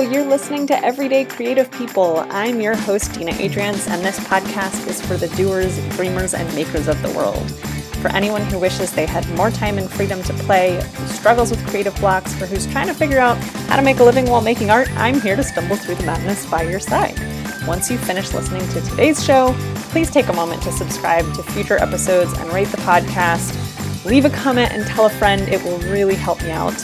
You're listening to Everyday Creative People. I'm your host, Dina Adriance, and this podcast is for the doers, dreamers, and makers of the world. For anyone who wishes they had more time and freedom to play, who struggles with creative blocks, or who's trying to figure out how to make a living while making art, I'm here to stumble through the madness by your side. Once you finish listening to today's show, please take a moment to subscribe to future episodes and rate the podcast. Leave a comment and tell a friend, it will really help me out.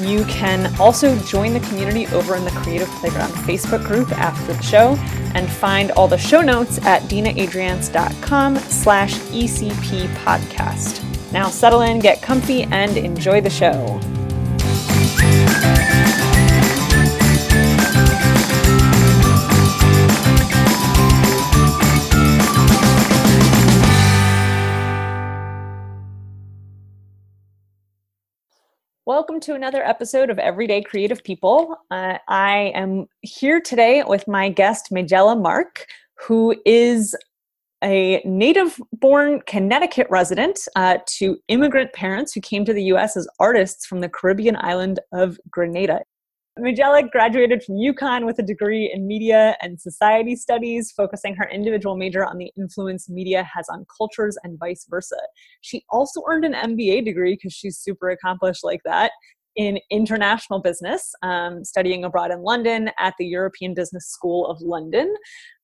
You can also join the community over in the Creative Playground Facebook group after the show and find all the show notes at dinaadriance.com slash ECP podcast. Now settle in, get comfy, and enjoy the show. Welcome to another episode of Everyday Creative People. Uh, I am here today with my guest, Majella Mark, who is a native born Connecticut resident uh, to immigrant parents who came to the US as artists from the Caribbean island of Grenada. Majella graduated from UConn with a degree in media and society studies, focusing her individual major on the influence media has on cultures and vice versa. She also earned an MBA degree because she's super accomplished like that in international business, um, studying abroad in London at the European Business School of London.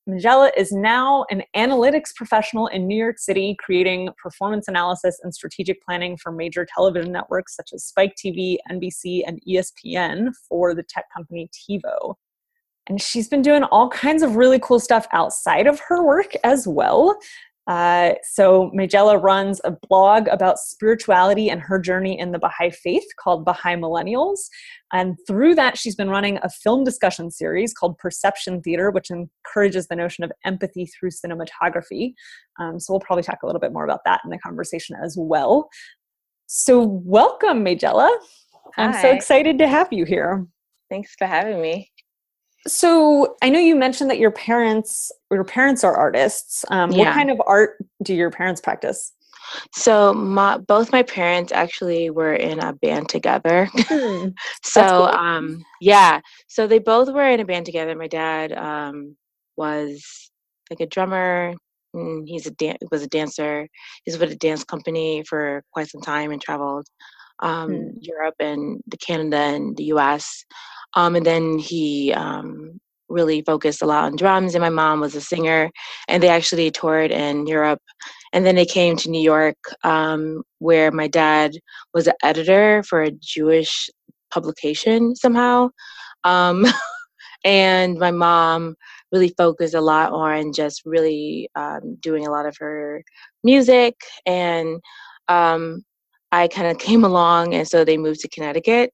Majella is now an analytics professional in New York City, creating performance analysis and strategic planning for major television networks such as Spike TV, NBC, and ESPN for the tech company TiVo. And she's been doing all kinds of really cool stuff outside of her work as well. Uh, so Majella runs a blog about spirituality and her journey in the Baha'i faith called Baha'i Millennials. And through that, she's been running a film discussion series called Perception Theater, which encourages the notion of empathy through cinematography. Um, so we'll probably talk a little bit more about that in the conversation as well. So welcome, Majella. Hi. I'm so excited to have you here. Thanks for having me. So I know you mentioned that your parents, your parents are artists. Um, yeah. What kind of art do your parents practice? So my both my parents actually were in a band together. Hmm. so cool. um yeah, so they both were in a band together. My dad um was like a drummer. he's a dan- was a dancer. He's with a dance company for quite some time and traveled um, hmm. Europe and the Canada and the U.S. Um, and then he um, really focused a lot on drums, and my mom was a singer, and they actually toured in Europe. And then they came to New York, um, where my dad was an editor for a Jewish publication somehow. Um, and my mom really focused a lot on just really um, doing a lot of her music. And um, I kind of came along, and so they moved to Connecticut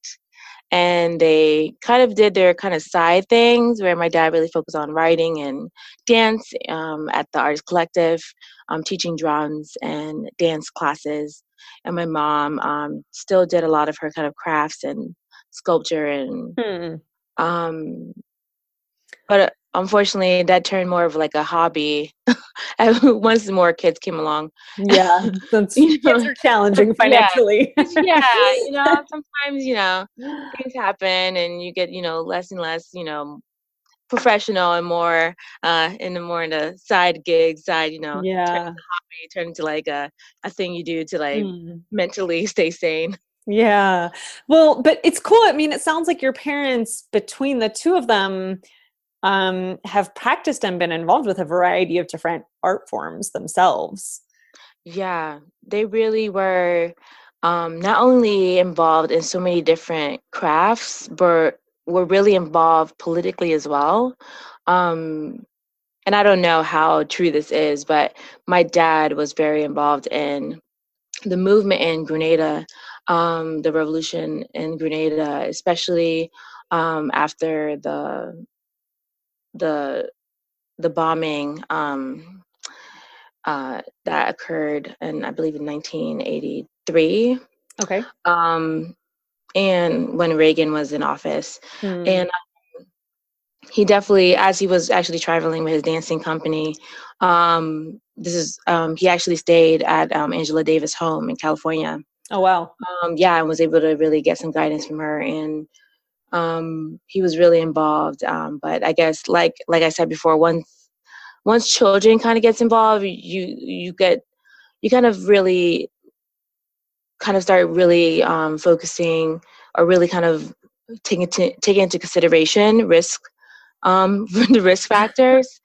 and they kind of did their kind of side things where my dad really focused on writing and dance um, at the artist collective um, teaching drums and dance classes and my mom um, still did a lot of her kind of crafts and sculpture and hmm. Um, but unfortunately that turned more of like a hobby. Once more kids came along. Yeah since you know, kids are challenging financially. Yeah. yeah you know sometimes you know things happen and you get you know less and less you know professional and more uh in the more in the side gig side you know yeah. turn hobby turn into like a, a thing you do to like mm. mentally stay sane. Yeah. Well but it's cool i mean it sounds like your parents between the two of them um, have practiced and been involved with a variety of different art forms themselves. Yeah, they really were um, not only involved in so many different crafts, but were really involved politically as well. Um, and I don't know how true this is, but my dad was very involved in the movement in Grenada, um, the revolution in Grenada, especially um, after the the the bombing um, uh, that occurred in I believe in 1983. Okay. Um, and when Reagan was in office, hmm. and um, he definitely, as he was actually traveling with his dancing company, um, this is um, he actually stayed at um, Angela Davis' home in California. Oh wow. Um, yeah, and was able to really get some guidance from her and um, he was really involved. Um, but I guess, like like I said before, once once children kind of gets involved, you you get you kind of really kind of start really um, focusing or really kind of taking to, taking into consideration risk um, the risk factors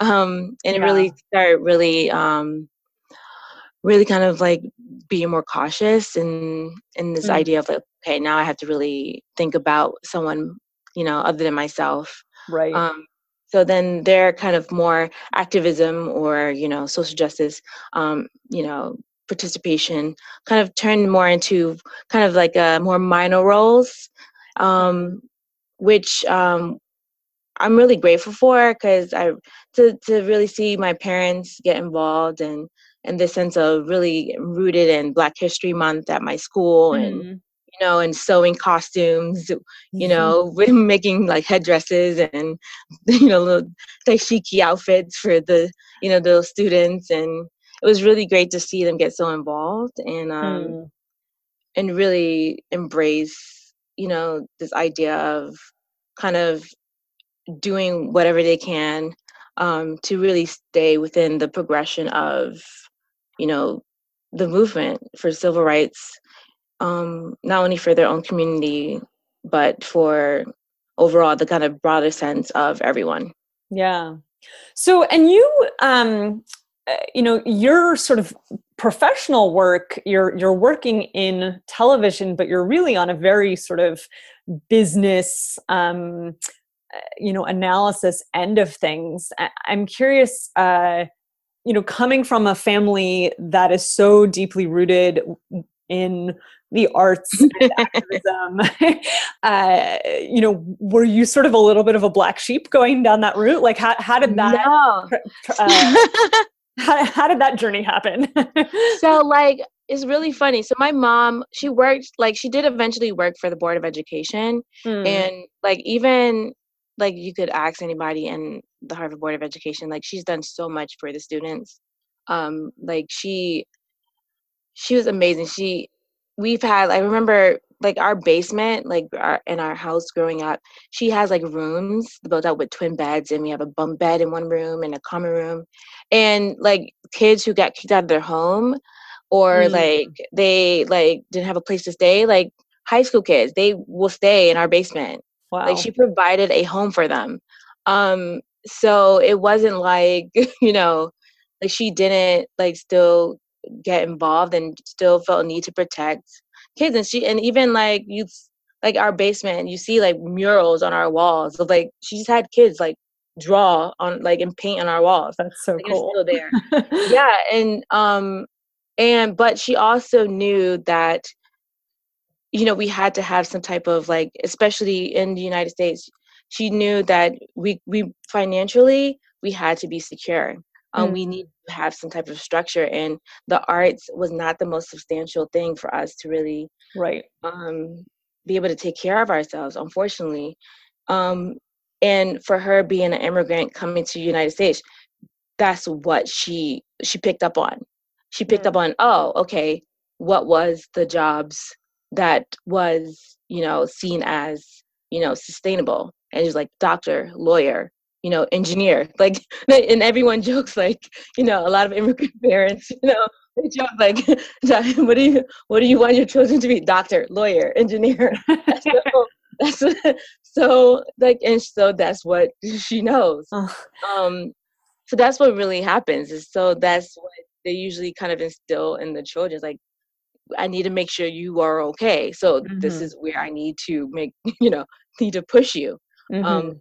um, and yeah. really start really um, really kind of like being more cautious and in this mm. idea of like okay now i have to really think about someone you know other than myself right um, so then their kind of more activism or you know social justice um, you know participation kind of turned more into kind of like a more minor roles um, which um, i'm really grateful for because i to, to really see my parents get involved and and this sense of really rooted in black history month at my school mm. and you know and sewing costumes you mm-hmm. know making like headdresses and you know little dashiki outfits for the you know those students and it was really great to see them get so involved and um mm. and really embrace you know this idea of kind of doing whatever they can um, to really stay within the progression of you know the movement for civil rights um, not only for their own community but for overall the kind of broader sense of everyone. Yeah. So and you um uh, you know your sort of professional work you're you're working in television but you're really on a very sort of business um uh, you know analysis end of things. I'm curious uh you know coming from a family that is so deeply rooted in the arts and activism uh, you know were you sort of a little bit of a black sheep going down that route like how, how did that no. uh, how, how did that journey happen so like it's really funny so my mom she worked like she did eventually work for the board of education hmm. and like even like you could ask anybody in the Hartford Board of Education. Like she's done so much for the students. Um, like she she was amazing. She we've had I remember like our basement, like our in our house growing up, she has like rooms built out with twin beds and we have a bunk bed in one room and a common room. And like kids who got kicked out of their home or mm. like they like didn't have a place to stay, like high school kids, they will stay in our basement Wow. Like she provided a home for them. Um, so it wasn't like, you know, like she didn't like still get involved and still felt a need to protect kids. And she and even like you like our basement, you see like murals on our walls of like she just had kids like draw on like and paint on our walls. That's so like, cool. Still there. yeah. And um and but she also knew that you know, we had to have some type of like, especially in the United States, she knew that we we financially we had to be secure. Um, mm. We need to have some type of structure, and the arts was not the most substantial thing for us to really right um, be able to take care of ourselves. Unfortunately, um, and for her being an immigrant coming to the United States, that's what she she picked up on. She picked mm. up on, oh, okay, what was the jobs that was you know seen as you know sustainable and he's like doctor lawyer you know engineer like and everyone jokes like you know a lot of immigrant parents you know they joke like what do you what do you want your children to be doctor lawyer engineer so, that's so like and so that's what she knows oh. um so that's what really happens is so that's what they usually kind of instill in the children like I need to make sure you are okay. So mm-hmm. this is where I need to make, you know, need to push you. Um, mm-hmm. Um,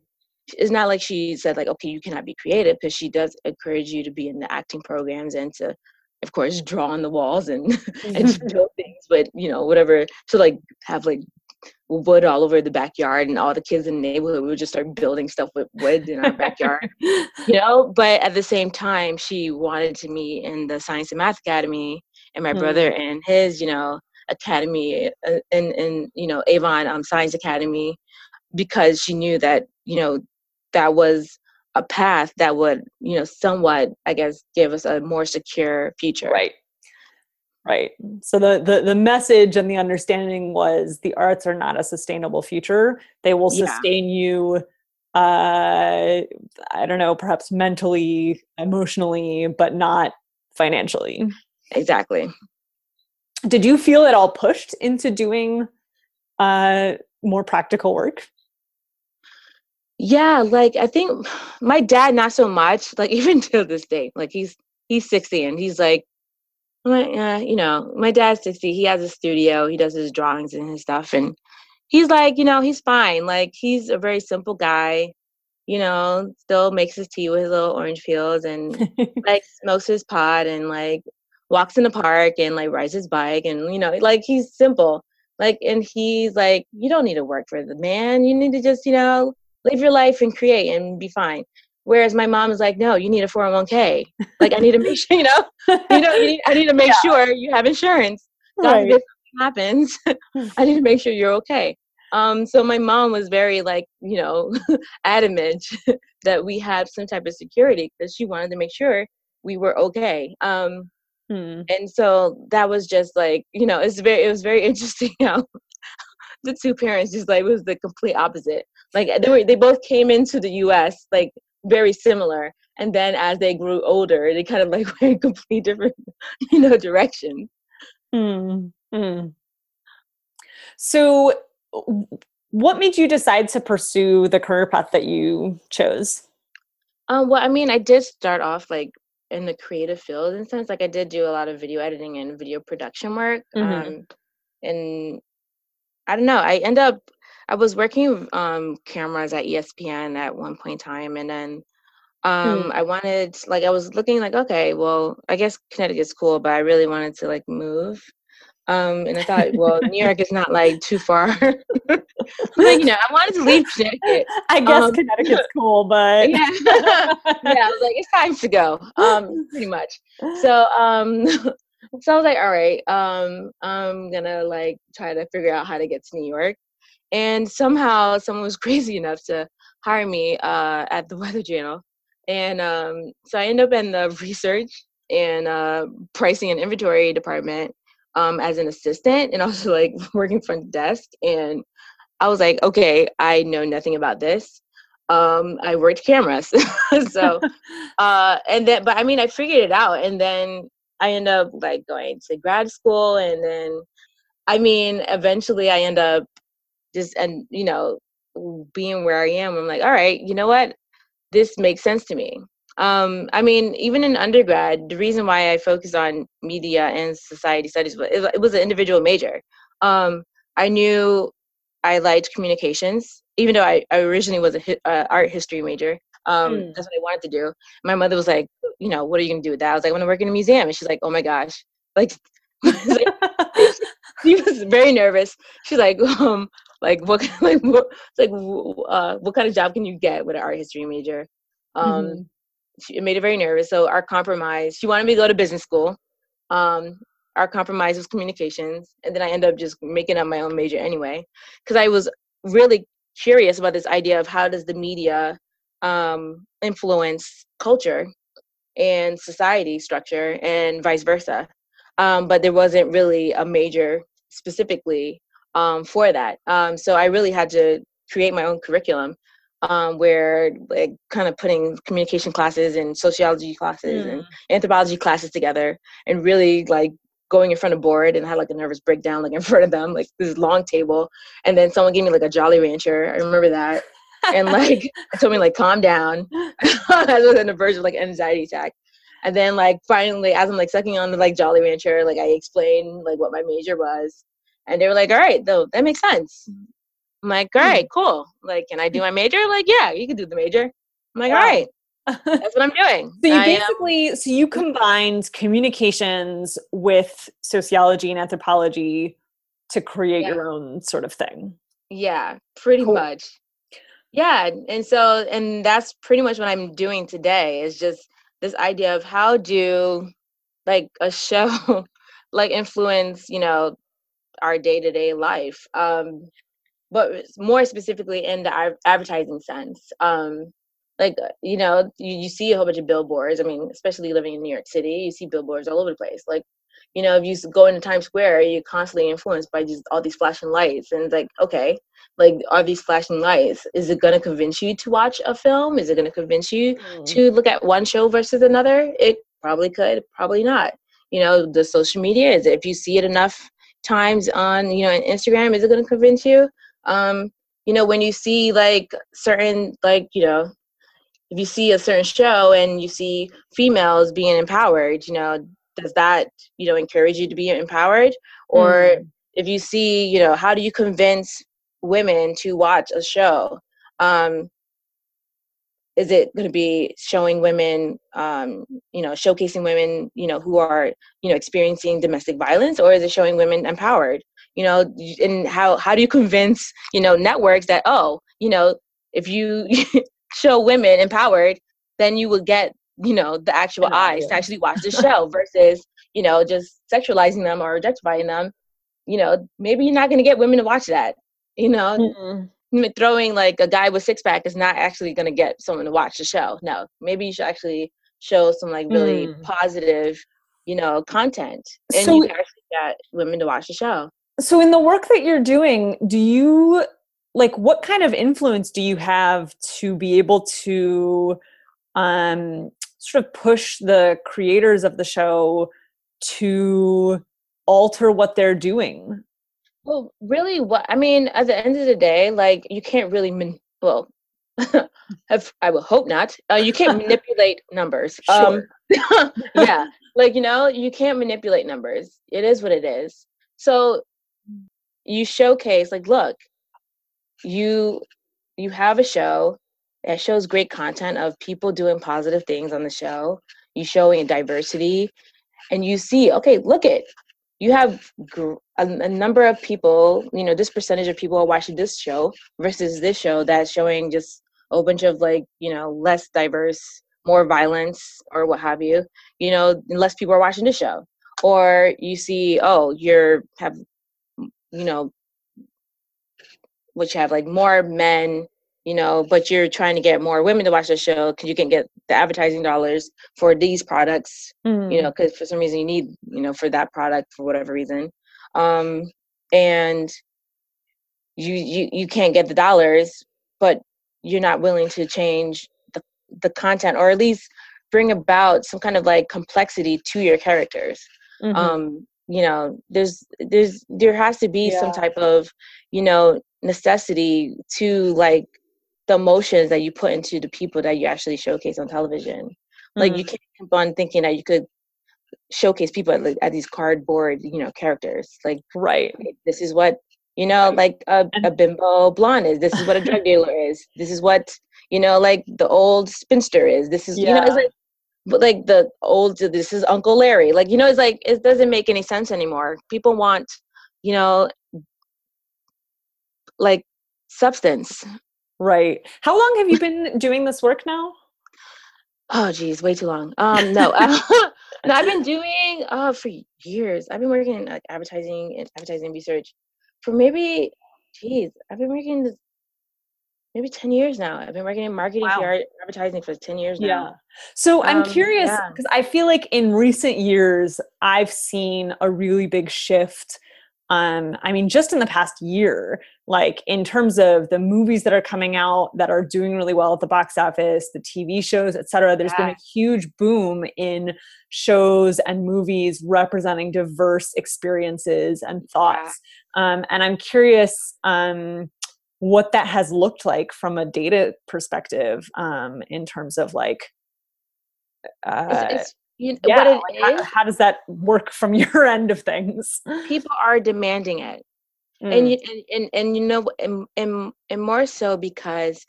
it's not like she said like, okay, you cannot be creative because she does encourage you to be in the acting programs and to, of course, draw on the walls and and build things. But you know, whatever to like have like wood all over the backyard and all the kids in the neighborhood would just start building stuff with wood in our backyard you know but at the same time she wanted to meet in the science and math academy and my mm-hmm. brother and his, you know, academy uh, in in you know Avon um, Science Academy because she knew that you know that was a path that would you know somewhat I guess give us a more secure future. Right. Right. So the, the the message and the understanding was the arts are not a sustainable future. They will sustain yeah. you uh I don't know, perhaps mentally, emotionally, but not financially. Exactly. Did you feel at all pushed into doing uh more practical work? Yeah, like I think my dad not so much, like even to this day. Like he's he's 60 and he's like my, you know, my dad's 60. He has a studio. He does his drawings and his stuff. And he's like, you know, he's fine. Like, he's a very simple guy, you know, still makes his tea with his little orange peels and like smokes his pot and like walks in the park and like rides his bike. And, you know, like he's simple. Like, and he's like, you don't need to work for the man. You need to just, you know, live your life and create and be fine. Whereas my mom is like, no, you need a 401k. Like I need to make sure, you know, you know, you need, I need to make yeah. sure you have insurance. God right. if happens, I need to make sure you're okay. Um, so my mom was very like, you know, adamant that we have some type of security because she wanted to make sure we were okay. Um, hmm. and so that was just like, you know, it's very, it was very interesting how the two parents just like was the complete opposite. Like they were, they both came into the U.S. like very similar and then as they grew older they kind of like went in completely different you know direction. mm, mm. so what made you decide to pursue the career path that you chose um, well i mean i did start off like in the creative field in sense like i did do a lot of video editing and video production work mm-hmm. um, and i don't know i end up I was working um, cameras at ESPN at one point in time, and then um, hmm. I wanted like I was looking like okay, well, I guess Connecticut's cool, but I really wanted to like move. Um, and I thought, well, New York is not like too far. like, you know, I wanted to leave Connecticut. I guess um, Connecticut's cool, but yeah, yeah, I was like, it's time to go. Um, pretty much. So, um, so I was like, all right, um, I'm gonna like try to figure out how to get to New York and somehow someone was crazy enough to hire me uh, at the Weather Channel. And um, so I end up in the research and uh, pricing and inventory department um, as an assistant and also like working front desk. And I was like, okay, I know nothing about this. Um, I worked cameras. so, uh, and then, but I mean, I figured it out. And then I end up like going to grad school. And then, I mean, eventually I end up just and you know being where i am i'm like all right you know what this makes sense to me um, I mean, even in undergrad, the reason why I focused on media and society studies was it, was an individual major. Um, I knew I liked communications, even though I, I originally was a uh, art history major. Um, mm. That's what I wanted to do. My mother was like, you know, what are you gonna do with that? I was like, I want to work in a museum, and she's like, oh my gosh, like, like she was very nervous. She's like, um, like what like what like uh, what kind of job can you get with an art history major? Um mm-hmm. she, it made her very nervous. So our compromise she wanted me to go to business school. Um our compromise was communications and then i ended up just making up my own major anyway because i was really curious about this idea of how does the media um influence culture and society structure and vice versa. Um, but there wasn't really a major specifically um, for that. Um, so I really had to create my own curriculum um, where like kind of putting communication classes and sociology classes mm. and anthropology classes together and really like going in front of board and I had like a nervous breakdown like in front of them like this long table. And then someone gave me like a Jolly Rancher I remember that. And like told me like calm down. I was in a version of like anxiety attack. And then like finally as I'm like sucking on the like Jolly Rancher like I explained like what my major was and they were like, all right, though, that makes sense. I'm like, all right, hmm. cool. Like, can I do my major? Like, yeah, you can do the major. I'm like, all right. That's what I'm doing. so you I basically, so you combined communications with sociology and anthropology to create yeah. your own sort of thing. Yeah, pretty cool. much. Yeah, and so and that's pretty much what I'm doing today is just this idea of how do like a show like influence, you know, our day-to-day life um but more specifically in the advertising sense um like uh, you know you, you see a whole bunch of billboards i mean especially living in new york city you see billboards all over the place like you know if you go into times square you're constantly influenced by just all these flashing lights and it's like okay like are these flashing lights is it going to convince you to watch a film is it going to convince you mm. to look at one show versus another it probably could probably not you know the social media is if you see it enough times on you know instagram? Is it going to convince you? Um you know when you see like certain like you know if you see a certain show and you see females being empowered you know does that you know encourage you to be empowered? Or mm. if you see you know how do you convince women to watch a show? Um is it going to be showing women um you know showcasing women you know who are you know experiencing domestic violence or is it showing women empowered? You know and how how do you convince you know networks that oh you know if you show women empowered then you will get you know the actual eyes to actually watch the show versus you know just sexualizing them or objectifying them. You know maybe you're not going to get women to watch that you know? Mm-hmm. Throwing like a guy with six pack is not actually going to get someone to watch the show no. Maybe you should actually show some like really mm. positive you know content and so, you actually get women to watch the show. So in the work that you're doing do you like what kind of influence do you have to be able to um sort of push the creators of the show to alter what they're doing well really what i mean at the end of the day like you can't really man- well I will hope not. Uh, you can't manipulate numbers. Um, sure. Um, yeah, like you know, you can't manipulate numbers. It is what it is. So you showcase like look you you have a show that shows great content of people doing positive things on the show you showing diversity and you see okay look it you have gr- a, a, number of people you know this percentage of people are watching this show versus this show that's showing just a bunch of like you know less diverse more violence or what have you you know less people are watching this show. Or you see oh you're have you know, which have like more men, you know, but you're trying to get more women to watch the show because you can get the advertising dollars for these products, mm. you know, because for some reason you need, you know, for that product for whatever reason. Um, and you, you you can't get the dollars, but you're not willing to change the the content or at least bring about some kind of like complexity to your characters. Mm-hmm. Um, you know there's there's there has to be yeah. some type of you know necessity to like the emotions that you put into the people that you actually showcase on television. Mm-hmm. like you mm-hmm. can't keep on thinking that you could showcase people at, like, at these cardboard you know characters. Like right. this is what you know like a, a bimbo blonde is. This is what a drug dealer is. This is what you know like the old spinster is. This is yeah. you know it's like but like the old this is uncle larry. Like you know it's like it doesn't make any sense anymore. People want you know like substance right how long have you been doing this work now oh geez way too long um no uh, no i've been doing uh for years i've been working in like advertising and advertising research for maybe geez i've been working this maybe 10 years now. I've been working in marketing, wow. PR, advertising for 10 years now. Yeah. So I'm um, curious because yeah. I feel like in recent years, I've seen a really big shift. Um, I mean, just in the past year, like in terms of the movies that are coming out that are doing really well at the box office, the TV shows, etc. There's yeah. been a huge boom in shows and movies representing diverse experiences and thoughts. Yeah. Um, and I'm curious, um, what that has looked like from a data perspective um, in terms of like uh, it's, it's, you know, yeah, like how, how, does that work from your end of things people are demanding it mm. and, you, and, and and you know and, and and more so because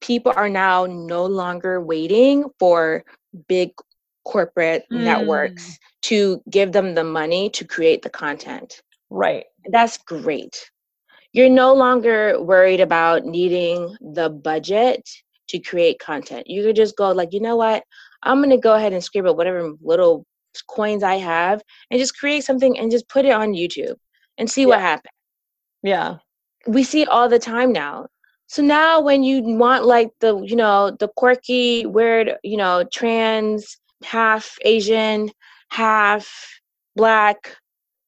people are now no longer waiting for big corporate mm. networks to give them the money to create the content right that's great you're no longer worried about needing the budget to create content. You could just go like, you know what? I'm going to go ahead and scribble whatever little coins I have and just create something and just put it on YouTube and see yeah. what happens. Yeah. We see it all the time now. So now when you want like the, you know, the quirky, weird, you know, trans, half Asian, half black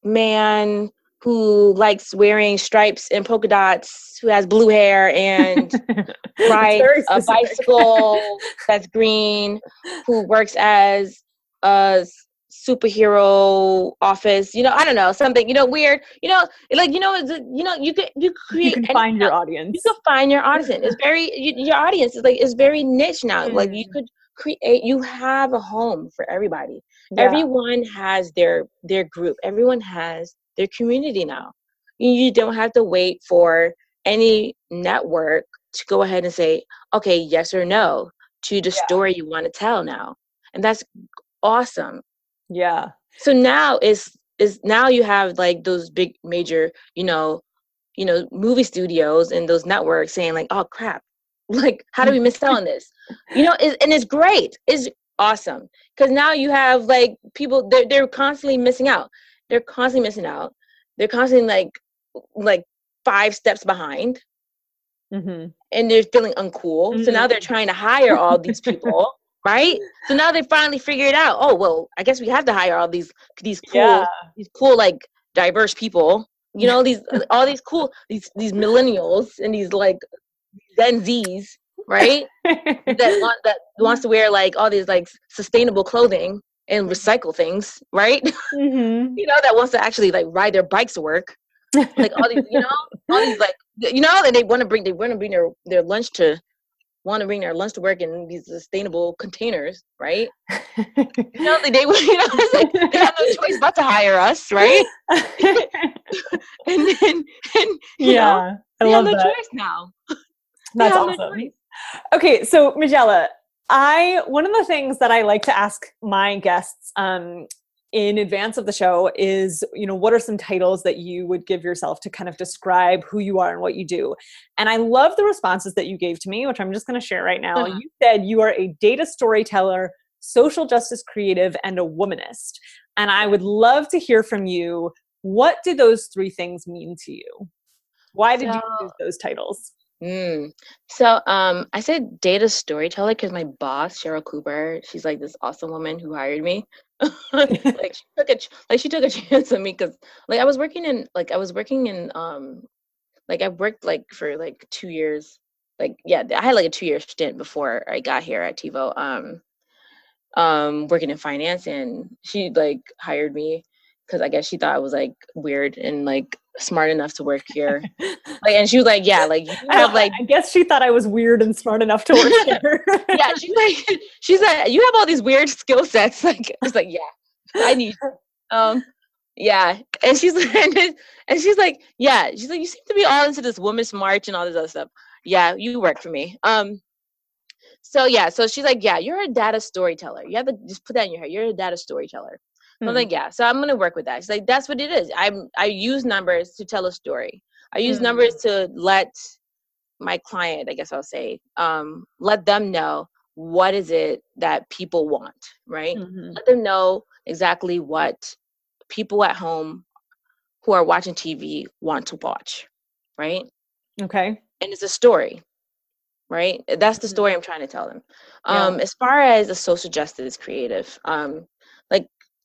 man who likes wearing stripes and polka dots, who has blue hair and rides a bicycle that's green, who works as a superhero office. You know, I don't know something. You know, weird. You know, like you know, you know, you could you create. You can find your audience. You can find your audience. It's very you, your audience is like is very niche now. Mm. Like you mm. could create. You have a home for everybody. Yeah. Everyone has their their group. Everyone has their community now. You don't have to wait for any network to go ahead and say, okay, yes or no to the yeah. story you want to tell now. And that's awesome. Yeah. So now is is now you have like those big major, you know, you know, movie studios and those networks saying like, oh crap, like how do we miss out on this? You know, it, and it's great. It's awesome because now you have like people they're, they're constantly missing out they're constantly missing out they're constantly like like five steps behind mm-hmm. and they're feeling uncool mm-hmm. so now mm-hmm. they're trying to hire all these people right so now they finally figure it out oh well i guess we have to hire all these these cool yeah. these cool like diverse people you know these all these cool these these millennials and these like gen z's right that want that wants to wear like all these like sustainable clothing and recycle things, right? Mm-hmm. you know, that wants to actually like ride their bikes to work. like all these, you know, all these like you know, and they want to bring they want to bring their their lunch to want to bring their lunch to work in these sustainable containers, right? you know, they, they you know, it's like they have no choice but to hire us, right? and then, and yeah, know, I love have no that. choice now. That's awesome. No okay, so Majella, I one of the things that I like to ask my guests um, in advance of the show is, you know, what are some titles that you would give yourself to kind of describe who you are and what you do? And I love the responses that you gave to me, which I'm just going to share right now. Uh-huh. You said you are a data storyteller, social justice creative, and a womanist. And I would love to hear from you. What do those three things mean to you? Why did so, you use those titles? Mm. So um, I said data storyteller because my boss Cheryl Cooper, she's like this awesome woman who hired me. like she took a like she took a chance on me because like I was working in like I was working in um like I worked like for like two years like yeah I had like a two year stint before I got here at TiVo um um working in finance and she like hired me because I guess she thought I was like weird and like smart enough to work here. like, and she was like, "Yeah, like you have like." I guess she thought I was weird and smart enough to work here. yeah, she's like, she's like, you have all these weird skill sets. Like, it's like, yeah, I need. Um, yeah, and she's like, and she's like, yeah, she's like, you seem to be all into this women's march and all this other stuff. Yeah, you work for me. Um, so yeah, so she's like, yeah, you're a data storyteller. You have to just put that in your head. You're a data storyteller. Mm-hmm. I'm like, hmm. yeah. So I'm gonna work with that. She's like, that's what it is. I'm I use numbers to tell a story. I use mm-hmm. numbers to let my client, I guess I'll say, um, let them know what is it that people want, right? Mm-hmm. Let them know exactly what people at home who are watching TV want to watch, right? Okay. And it's a story, right? That's the mm-hmm. story I'm trying to tell them. Um, yeah. As far as a social justice creative, um,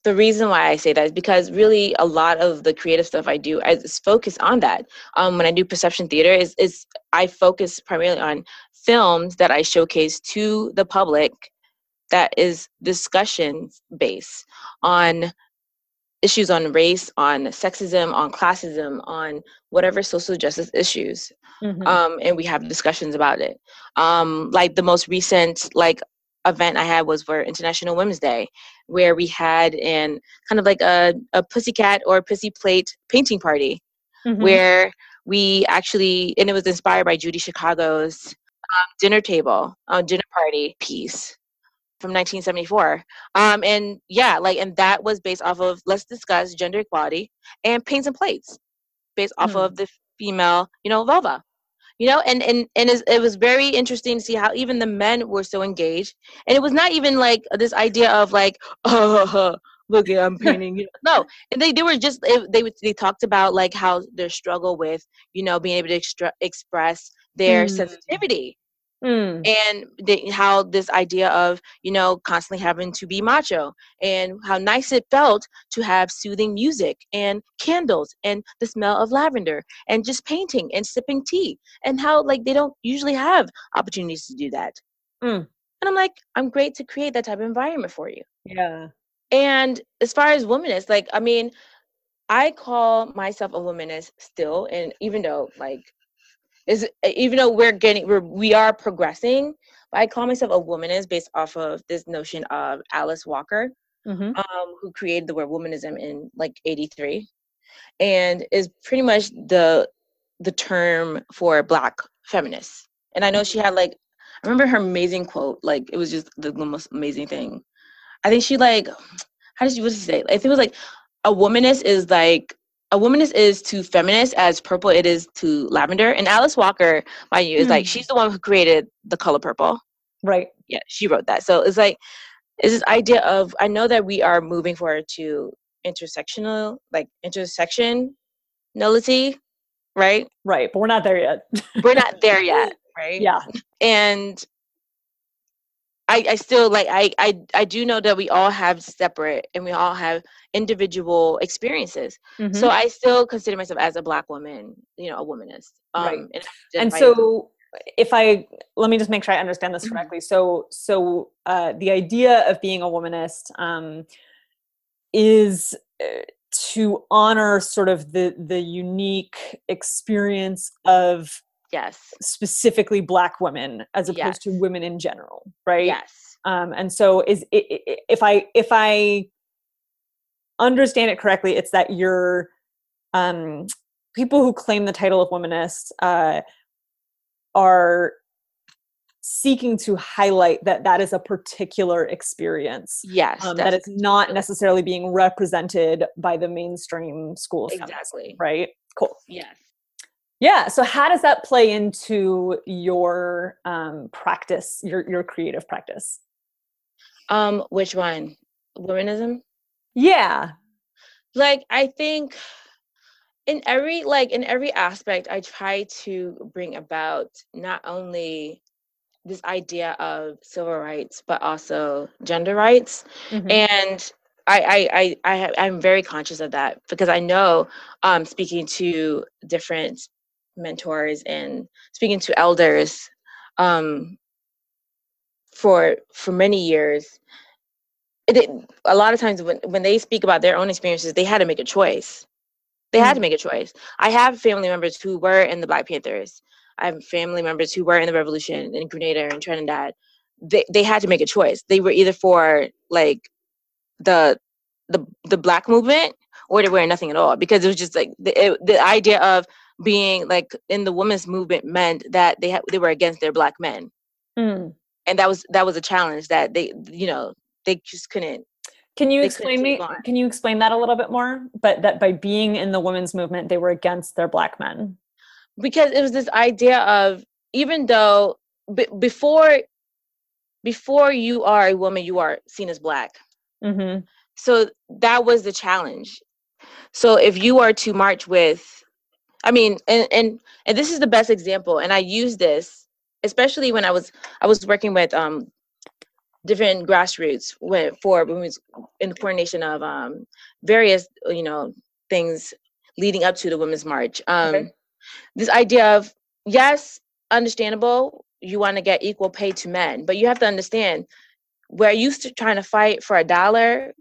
the reason why I say that is because really a lot of the creative stuff I do is focus on that. Um, when I do perception theater, is is I focus primarily on films that I showcase to the public that is discussion based on issues on race, on sexism, on classism, on whatever social justice issues. Mm-hmm. Um, and we have discussions about it. Um, like the most recent, like event I had was for International Women's Day, where we had an kind of like a, a pussycat or pussy plate painting party, mm-hmm. where we actually, and it was inspired by Judy Chicago's um, dinner table, uh, dinner party piece from 1974. Um, and yeah, like, and that was based off of let's discuss gender equality and paints and plates, based off mm-hmm. of the female, you know, vulva you know and and and it was very interesting to see how even the men were so engaged. And it was not even like this idea of like oh look at i'm painting no and they, they were just they they talked about like how their struggle with you know being able to extra, express their mm. sensitivity Mm. And they, how this idea of, you know, constantly having to be macho and how nice it felt to have soothing music and candles and the smell of lavender and just painting and sipping tea and how like they don't usually have opportunities to do that. Mm. And I'm like, I'm great to create that type of environment for you. Yeah. And as far as womanist, like, I mean, I call myself a womanist still, and even though like is even though we're getting we're we are progressing, but I call myself a womanist based off of this notion of Alice Walker, mm-hmm. um, who created the word womanism in like '83, and is pretty much the the term for Black feminists. And I know she had like I remember her amazing quote, like it was just the most amazing thing. I think she like how did she what did she say? I think it was like a womanist is like a womanist is to feminist as purple it is to lavender. And Alice Walker, mind you, is mm. like she's the one who created the color purple. Right. Yeah, she wrote that. So it's like it's this idea of I know that we are moving forward to intersectional, like intersectionality, right? Right, but we're not there yet. we're not there yet, right? Yeah. And I, I still like I, I I do know that we all have separate and we all have individual experiences. Mm-hmm. So I still consider myself as a black woman, you know, a womanist. Um, right. And, and so if I let me just make sure I understand this mm-hmm. correctly. So so uh, the idea of being a womanist um, is uh, to honor sort of the the unique experience of yes. specifically black women as opposed yes. to women in general right? Yes. Um, and so is if i if i understand it correctly it's that you're um, people who claim the title of womanist uh, are seeking to highlight that that is a particular experience yes um, that it's not necessarily being represented by the mainstream schools exactly. right? Cool. Yes yeah. So how does that play into your um, practice, your your creative practice? Um, which one? Womanism? Yeah. Like I think in every like in every aspect I try to bring about not only this idea of civil rights but also gender rights mm-hmm. and I, I I I am very conscious of that because I know um, speaking to different mentors and speaking to elders um, for for many years it, a lot of times when, when they speak about their own experiences they had to make a choice. They had to mm. make a choice. I have family members who were in the black panthers. I have family members who were in the revolution in grenada and trinidad. They, they had to make a choice. They were either for like the the the black movement or they were nothing at all because it was just like the, it, the idea of being like in the women's movement meant that they had they were against their black men mm. and that was that was a challenge that they you know they just couldn't can you explain me on. can you explain that a little bit more but that by being in the women's movement they were against their black men because it was this idea of even though b- before before you are a woman you are seen as black mm-hmm. so that was the challenge so if you are to march with I mean, and and and this is the best example, and I use this especially when I was I was working with um different grassroots when for was in the coordination of um various you know things leading up to the women's march. Um okay. this idea of yes, understandable, you want to get equal pay to men, but you have to understand we're used to trying to fight for a dollar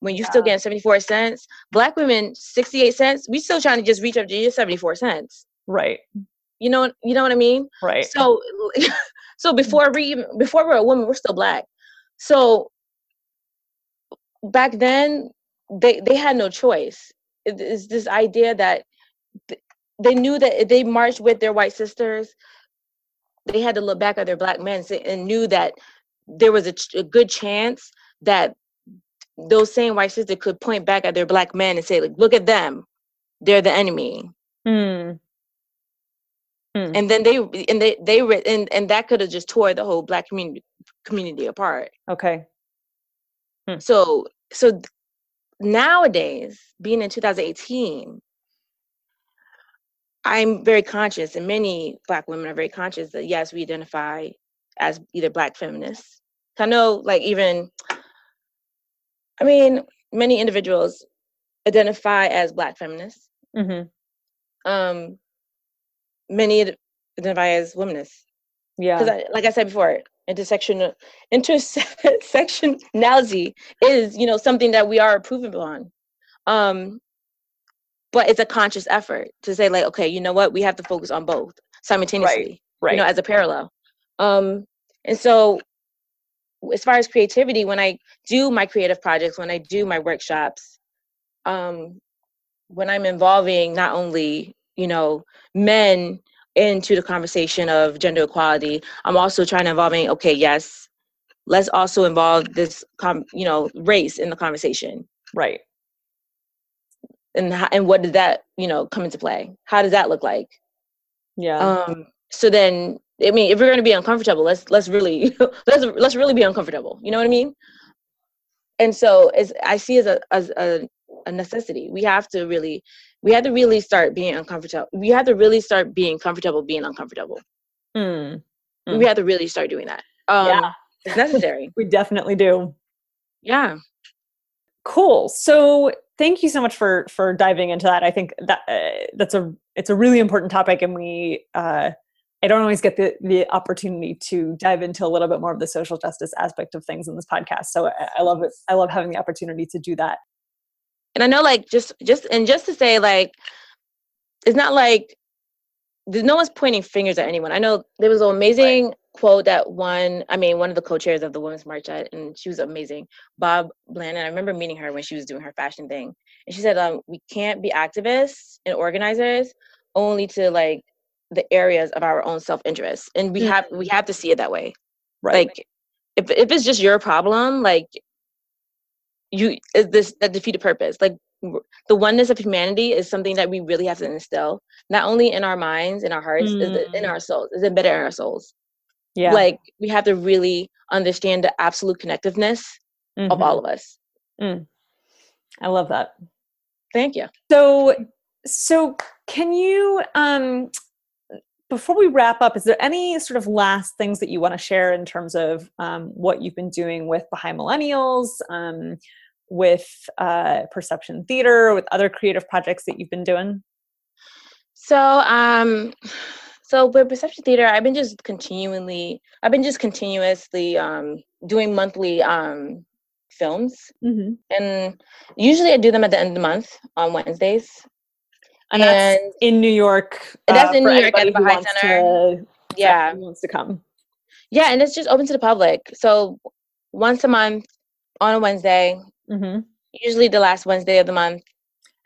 when you yeah. still getting 74 cents. Black women 68 cents. We still trying to just reach up to your 74 cents. Right. You know you know what i mean? Right. So so before we before we're a woman we're still black. So back then they they had no choice. It's this idea that they knew that if they marched with their white sisters. They had to look back at their black men and knew that there was a, a good chance that those same white sisters could point back at their black men and say, like, look at them. They're the enemy. Mm. Mm. And then they and they they and and that could have just tore the whole black community community apart. Okay. Mm. So so nowadays, being in 2018, I'm very conscious, and many Black women are very conscious that yes, we identify as either Black feminists. I know, like even, I mean, many individuals identify as Black feminists. Mm-hmm. Um, many identify as womanists. Yeah, because like I said before, intersection intersectionality is you know something that we are approving on. Um, but it's a conscious effort to say like okay you know what we have to focus on both simultaneously right, right. you know as a parallel um and so as far as creativity when i do my creative projects when i do my workshops um when i'm involving not only you know men into the conversation of gender equality i'm also trying to involving okay yes let's also involve this com you know race in the conversation. Right. And how, and what did that you know come into play? How does that look like? Yeah. Um so then i mean if we're going to be uncomfortable let's let's really let's let's really be uncomfortable. You know what i mean? And so as i see as a as a, a necessity. We have to really we have to really start being uncomfortable we have to really start being comfortable being uncomfortable. Mm. Mm. we have to really start doing that. Um yeah. it's necessary. We definitely do. Yeah. Cool. So thank you so much for for diving into that. I think that uh, that's a it's a really important topic and we uh, i don't always get the the opportunity to dive into a little bit more of the social justice aspect of things in this podcast. So I, I love it. I love having the opportunity to do that. And i know like just just and just to say like it's not like there's no one's pointing fingers at anyone. I know there was an amazing right. quote that one, I mean, one of the co-chairs of the Women's March, at, and she was amazing, Bob Blandon. I remember meeting her when she was doing her fashion thing, and she said, um, "We can't be activists and organizers only to like the areas of our own self-interest, and we mm-hmm. have we have to see it that way. Right. Like, if if it's just your problem, like you is this that defeated purpose. Like the oneness of humanity is something that we really have to instill, not only in our minds, in our hearts, mm. is in our souls, is embedded in our souls yeah like we have to really understand the absolute connectiveness mm-hmm. of all of us mm. i love that thank you so so can you um before we wrap up is there any sort of last things that you want to share in terms of um, what you've been doing with Baha'i millennials um, with uh, perception theater with other creative projects that you've been doing so um so with Perception Theater, I've been just continually, I've been just continuously um, doing monthly um, films, mm-hmm. and usually I do them at the end of the month on Wednesdays. And, and that's in New York. Uh, that's in New York at the Baha'i Center. To, yeah, wants to come. Yeah, and it's just open to the public. So once a month on a Wednesday, mm-hmm. usually the last Wednesday of the month,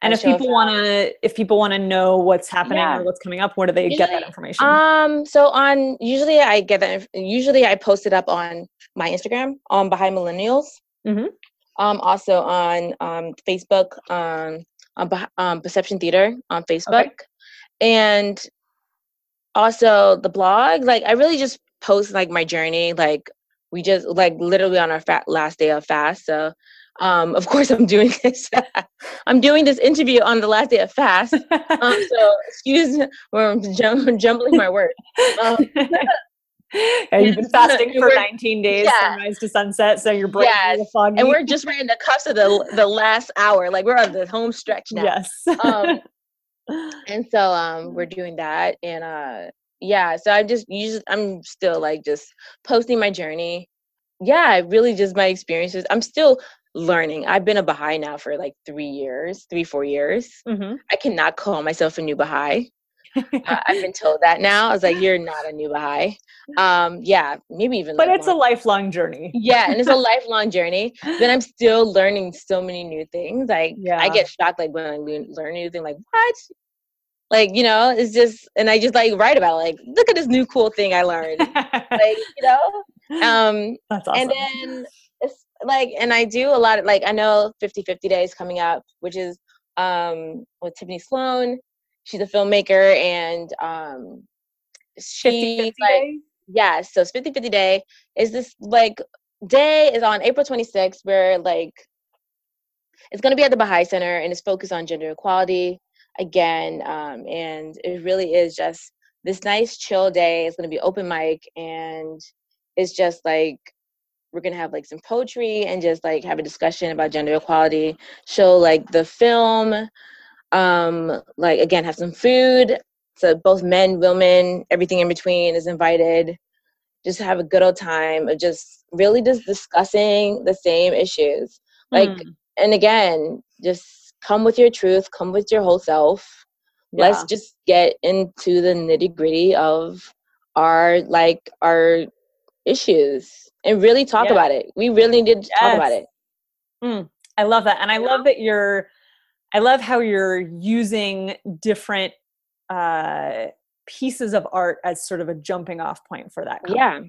and if people want to, if people want to know what's happening yeah. or what's coming up, where do they usually, get that information? Um, so on usually I get that. Usually I post it up on my Instagram on Baha'i Millennials. Mm-hmm. Um, also on um Facebook um on um, Perception Theater on Facebook, okay. and also the blog. Like I really just post like my journey. Like we just like literally on our fat last day of fast. So um, of course, I'm doing this. I'm doing this interview on the last day of fast. Um, so excuse me, I'm jumbling my words. Um, yeah, you've been fasting for 19 days, yeah. sunrise to sunset. So you're brain yes. foggy. And we're just right in the cusp of the the last hour. Like we're on the home stretch now. Yes. um, and so um, we're doing that, and uh, yeah. So I'm just, just I'm still like just posting my journey. Yeah, really just my experiences. I'm still learning. I've been a Baha'i now for like three years, three, four years. Mm-hmm. I cannot call myself a new Baha'i. Uh, I've been told that now. I was like, you're not a new Baha'i. Um, yeah, maybe even. But it's a lifelong journey. yeah, and it's a lifelong journey. Then I'm still learning so many new things. Like, yeah. I get shocked like when I learn anything. Like, what? Like, you know, it's just, and I just like write about it, like, look at this new cool thing I learned. like, you know. Um, That's awesome. And then it's like and i do a lot of like i know 50 50 days coming up which is um with tiffany shlain she's a filmmaker and um she 50, 50 like yeah so it's 50 50 day is this like day is on april 26th where like it's going to be at the baha'i center and it's focused on gender equality again. Um, and it really is just this nice chill day. It's going to be open mic and it's just like we're gonna have like some poetry and just like have a discussion about gender equality show like the film um like again have some food so both men women everything in between is invited just have a good old time of just really just discussing the same issues like mm. and again just come with your truth come with your whole self yeah. let's just get into the nitty gritty of our like our issues and really talk yeah. about it we really need to yes. talk about it mm. i love that and i love that you're i love how you're using different uh pieces of art as sort of a jumping off point for that yeah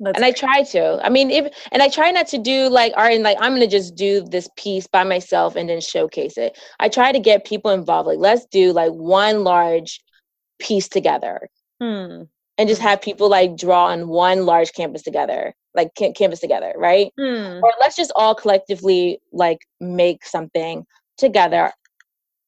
that's and great. I try to. I mean, if and I try not to do like art and like I'm gonna just do this piece by myself and then showcase it. I try to get people involved. Like, let's do like one large piece together, hmm. and just have people like draw on one large canvas together, like can- canvas together, right? Hmm. Or let's just all collectively like make something together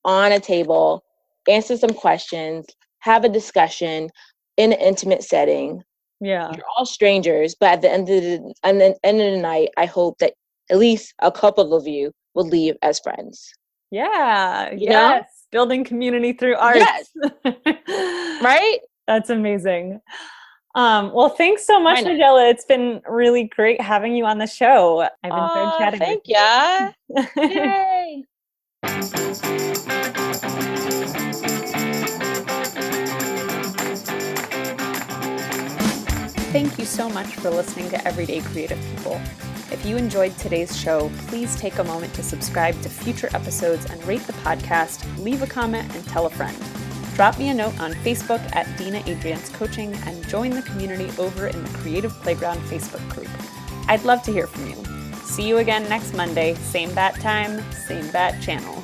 on a table, answer some questions, have a discussion in an intimate setting yeah. You're all strangers, but at the end of the, and the end of the night, I hope that at least a couple of you will leave as friends. Yeah. You yes. Know? Building community through art. Yes. right? That's amazing. Um, well, thanks so much, Majella. It's been really great having you on the show. I've enjoyed chatting. Thank you. Yay. Thank you so much for listening to Everyday Creative People. If you enjoyed today's show, please take a moment to subscribe to future episodes and rate the podcast, leave a comment, and tell a friend. Drop me a note on Facebook at Dina Adriance Coaching and join the community over in the Creative Playground Facebook group. I'd love to hear from you. See you again next Monday, same bat time, same bat channel.